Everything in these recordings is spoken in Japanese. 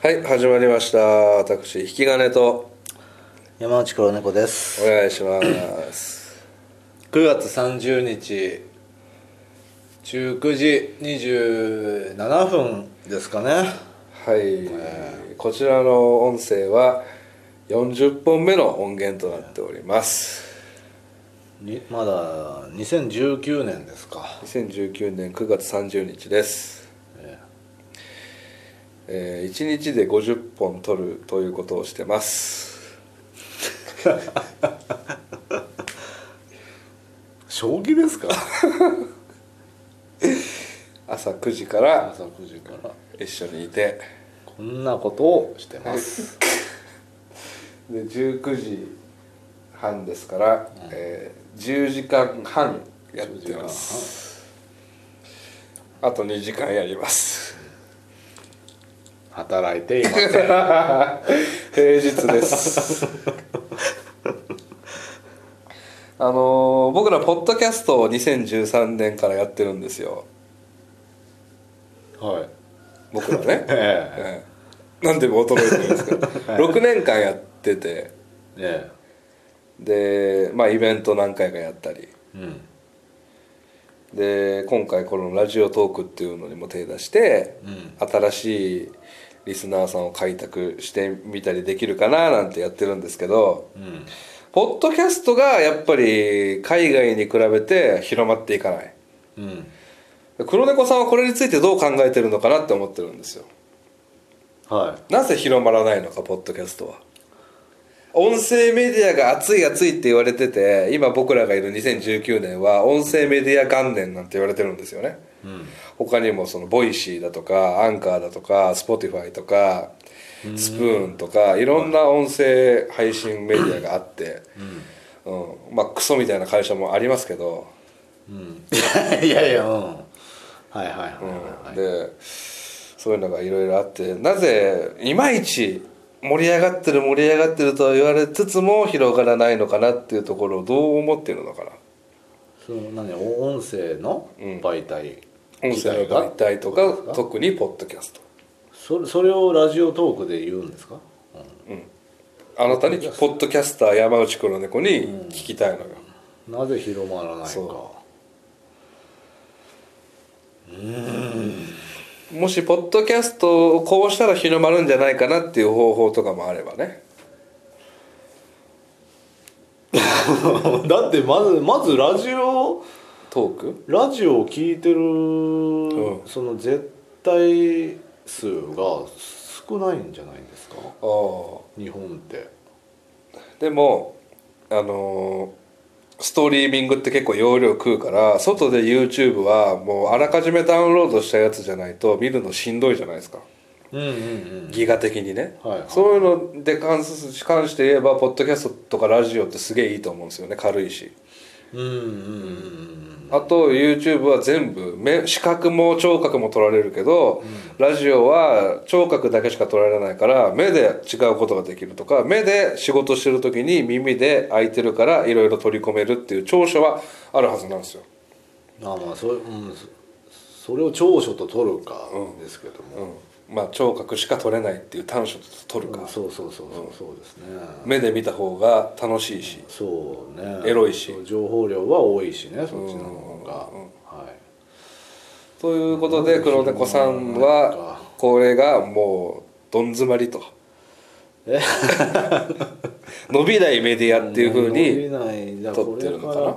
はい始まりました。私引き金と。山内黒猫です。お願いします。9月30日19時27分ですかね。はい、こちらの音声は40本目の音源となっております。にまだ2019年ですか。2019年9月30日です。ええー、1日で50本撮るということをしてます。将棋ですか？朝9時から朝9時から。一緒にいて。こんなことをしてます。で19時半ですから、えー10時間半やってます。あと2時間やります働いていません。平日です。あのー僕らポッドキャストを2013年からやってるんですよ。はい。僕らね、ええ。えなんで驚いてるんですか6年間やってて。えでまあイベント何回かやったり。えうん。で今回このラジオトークっていうのにも手出して、うん。新しいリスナーさんを開拓してみたりできるかななんてやってるんですけどうん。ポッドキャストがやっぱり海外に比べて広まっていかない。うん。黒猫さんはこれについてどう考えてるのかなって思ってるんですよ。はい。なぜ広まらないのかポッドキャストは。音声メディアが熱い熱いって言われてて今僕らがいる2019年は音声メディア元年なんて言われてるんですよねうん他にもその Voicy だとかアンカーだとか Spotify とかスプーンとかいろんな音声配信メディアがあって、うん。まあクソみたいな会社もありますけど、うん。いやいやうん。はいはいはいはい、でそういうのがいろいろあってなぜいまいち盛り上がってる盛り上がってるとは言われつつも広がらないのかなっていうところをどう思ってるのかな。その何お音声のうん。媒体、音声の媒体とか特にポッドキャスト。それそれをラジオトークで言うんですか、あなたにポッドキャスター山内黒猫に聞きたいのよ、なぜ広まらないか。そもしポッドキャストをこうしたら広まるんじゃないかなっていう方法とかもあればね。だってまずまずラジオトーク？ラジオを聞いてる、ん。その絶対数が少ないんじゃないですか？ああ。日本って。でもあのーストリーミングって結構容量食うから外で YouTube はもうあらかじめダウンロードしたやつじゃないと見るのしんどいじゃないですか。うんうんうん。ギガ的にね、はいはい。そういうので関す関して言えばポッドキャストとかラジオってすげえいいと思うんですよね。軽いしあと YouTube は全部目視覚も聴覚も取られるけど、ラジオは聴覚だけしか取られないから目で違うことができるとか目で仕事してる時に耳で開いてるからいろいろ取り込めるっていう長所はあるはずなんですよ、あまあそ,、うん、そそれを長所と取るかですけども、うん、まあ聴覚しか取れないっていう短所と取るか、うんそうそうそうそうそうですね。目で見た方が楽しいし、そうね。エロいし。情報量は多いしねそっちの方が、はい。ということで黒猫さんはこれがもうどん詰まりと。え？伸びないメディアっていうふうに伸びない。だから撮これかってるのからな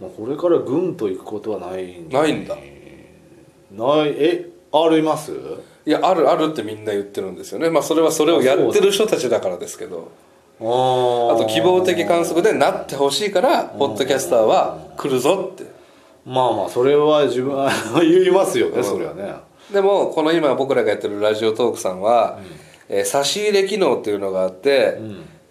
まあこれからぐんといくことはないんないんだ。ない。え？あります？いやあるあるってみんな言ってるんですよね。まあそれはそれをやってる人たちだからですけど。あと希望的観測でなってほしいからポッドキャスターは来るぞって。まあまあそれは自分は 言いますよね、それはね。でもこの今僕らがやってるラジオトークさんは、えー差し入れ機能っていうのがあって、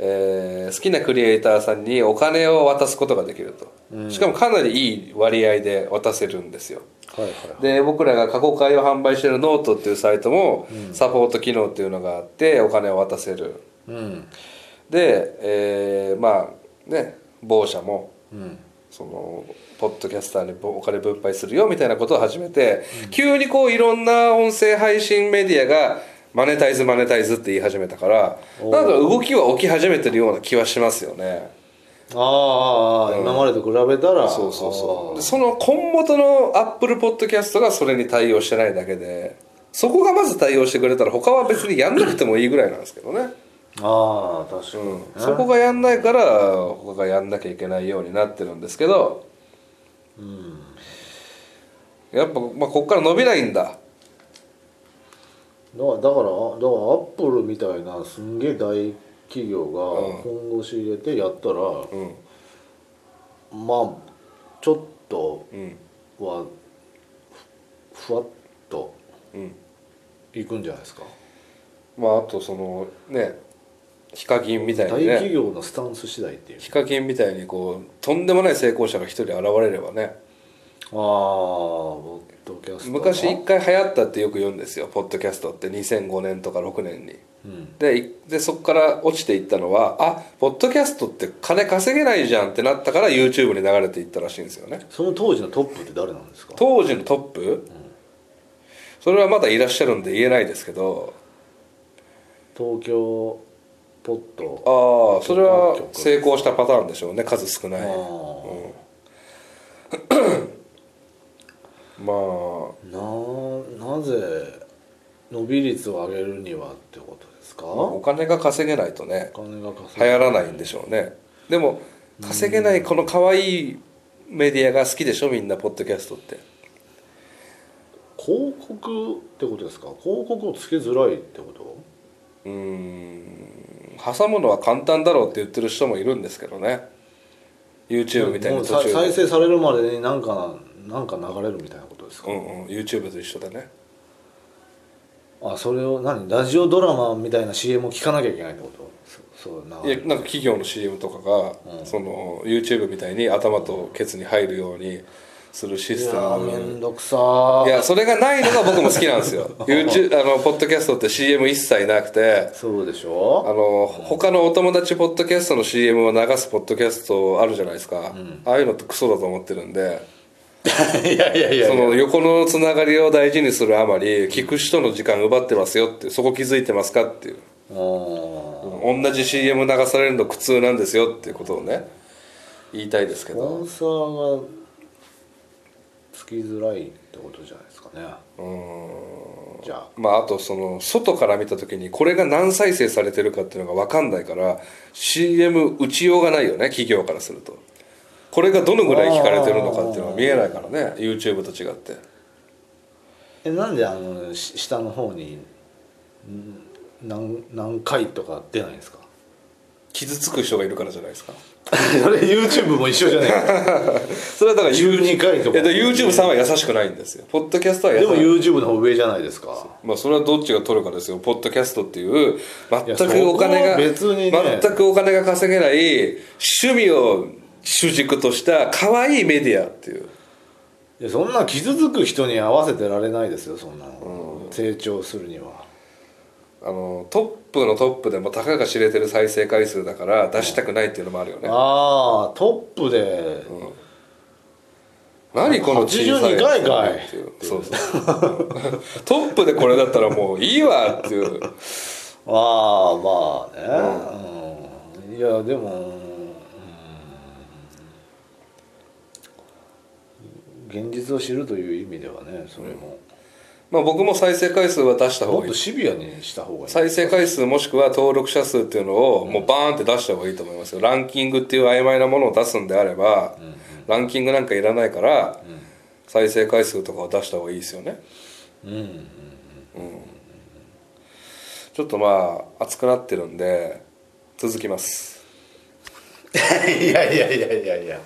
えー好きなクリエイターさんにお金を渡すことができると、しかもかなりいい割合で渡せるんですよ。はいはいで僕らが過去回を販売してるノートっていうサイトもサポート機能っていうのがあってお金を渡せる。うん。で、えーまあね某社もうん。そのポッドキャスターにお金分配するよみたいなことを始めて、急にこういろんな音声配信メディアがマネタイズマネタイズって言い始めたからなんか動きは起き始めてるような気はしますよね。ああ、ああ今までと比べたら。そうそうそう。その根元のアップルポッドキャストがそれに対応してないだけでそこがまず対応してくれたら他は別にやんなくてもいいぐらいなんですけどね、ああ確かに、ね。うん、そこがやんないから他がやんなきゃいけないようになってるんですけど。うん。やっぱ、まあ、ここから伸びないんだだからだからアップルみたいなすんげえ大企業がうん。本腰入れてやったら、うん。まあちょっとうん。はふふわっとうん。いくんじゃないですか。まああとそのねヒカキンみたい大にね。企業のスタンス次第っていう。ヒカキンみたいにこうとんでもない成功者が一人現れればねああポッドキャストの昔一回流行ったってよく言うんですよポッドキャストって。2005年とか6年に。うん。でいでそこから落ちていったのはあポッドキャストって金稼げないじゃんってなったから YouTube に流れていったらしいんですよね。その当時のトップって誰なんですか？当時のトップ、それはまだいらっしゃるんで言えないですけど。東京ポッドああそれは成功したパターンでしょうね数少ない。あまああななぜ伸び率を上げるにはってことですか、お金が稼げないとねお金が稼流行らないんでしょうね。でも稼げないこの可愛いメディアが好きでしょみんなポッドキャストって。広告ってことですか？広告をつけづらいってこと？うーん挟むのは簡単だろうって言ってる人もいるんですけどね。YouTube みたいもうさな途中で。再生されるまでになんかなんか流れるみたいなことですか、うんうん。YouTube と一緒だね。あそれを何？ラジオドラマみたいな CM を聞かなきゃいけないってこと？そそういやなんか企業の CM とかが、うん。その YouTube みたいに頭とケツに入るようにするシいステやーめムんどくさー。いやそれがないのが僕も好きなんですよ。YouTube あのポッドキャストって CM 一切なくて。そうでしあょの他のお友達ポッドキャストの CM を流すポッドキャストあるじゃないですか、ああいうのってクソだと思ってるんで いやいやいや。その横のつながりを大事にするあまり聞く人の時間奪ってますよってそこ気づいてますかっていう。同じ CM 流されるの苦痛なんですよっていうことをね言いたいですけスポどンサーがつきづらいってことじゃないですかね。じゃあ。まああとその外から見た時にこれが何再生されてるかっていうのが分かんないから CM 打ちようがないよね企業からするとこれがどのぐらい聞かれてるのかっていうのは見えないからね YouTube と違って。えなんであのし下の方にん何何回とか出ないんですか？傷つく人がいるからじゃないですか。それ YouTube も一緒じゃない。か それはだから12回とか。YouTube さんは優しくないんですよ。ポッドキャストは優しい。でも YouTube の方上じゃないですか。まあそれはどっちが取るかですよ。ポッドキャストっていう全くお金が別にね。全くお金が稼げない趣味を主軸とした可愛いメディアっていう。いやそんな傷つく人に合わせてられないですよそんなの、成長するには。あのトップのトップでもたかが知れてる再生回数だから出したくないっていうのもあるよね。ああトップで、何この小さい82回かいそうそう。トップでこれだったらもういいわっていう。ああまあね、うん。いやでも、うん現実を知るという意味ではねそれも、まあ僕も再生回数は出した方がいい。もっとシビアにした方がいい。再生回数もしくは登録者数っていうのをもうバーンって出した方がいいと思いますよ。ランキングっていう曖昧なものを出すんであれば、ランキングなんかいらないから、再生回数とかを出した方がいいですよね。うん。うん。ちょっとまあ熱くなってるんで続きます。いやいやいやいやいや